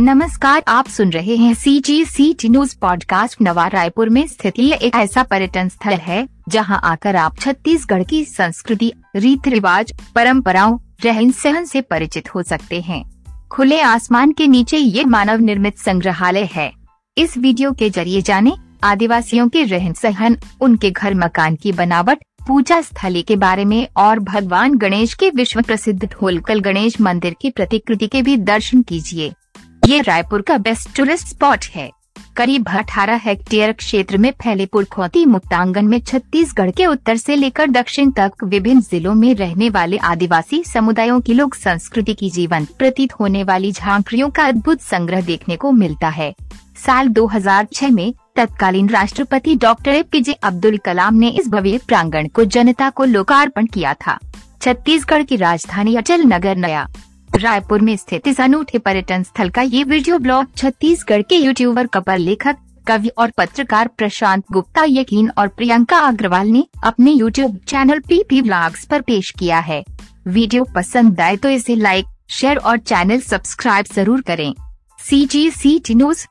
नमस्कार, आप सुन रहे हैं C G C T news podcast Nava Raipur में स्थित एक ऐसा पर्यटन स्थल है, जहाँ आकर आप छत्तीसगढ़ की संस्कृति रीति रिवाज परंपराओं, रहन सहन से परिचित हो सकते हैं। खुले आसमान के नीचे ये मानव निर्मित संग्रहालय है। इस वीडियो के ज़रिए जाने, आदिवासियों के रहन सहन, उनके घर मकान की बनावट, पूजा स्थली के बारे में और भगवान गणेश के विश्व प्रसिद्ध ढोलकल गणेश मंदिर की प्रतिकृति के भी दर्शन कीजिए। ये रायपुर का बेस्ट टूरिस्ट स्पॉट है। करीब 18 हेक्टेयर क्षेत्र में फैले पुरखौती मुक्तांगन में छत्तीसगढ़ के उत्तर से लेकर दक्षिण तक विभिन्न जिलों में रहने वाले आदिवासी समुदायों की लोक संस्कृति की जीवन प्रतीत होने वाली झांकियों का अद्भुत संग्रह देखने को मिलता है। साल 2006 में तत्कालीन राष्ट्रपति doctor A P J Abdul Kalam ने इस भव्य प्रांगण को जनता को लोकार्पण किया था। छत्तीसगढ़ की राजधानी अचल नगर नया रायपुर में स्थित इस अनूठे पर्यटन स्थल का ये वीडियो ब्लॉग छत्तीसगढ़ के यूट्यूबर कपर लेखक, कवि और पत्रकार प्रशांत गुप्ता, यकीन और प्रियंका अग्रवाल ने अपने YouTube channel P P blogs पर पेश किया है। वीडियो पसंद आए तो इसे लाइक शेयर और चैनल सब्सक्राइब ज़रूर करें। सी जी सी टी न्यूज़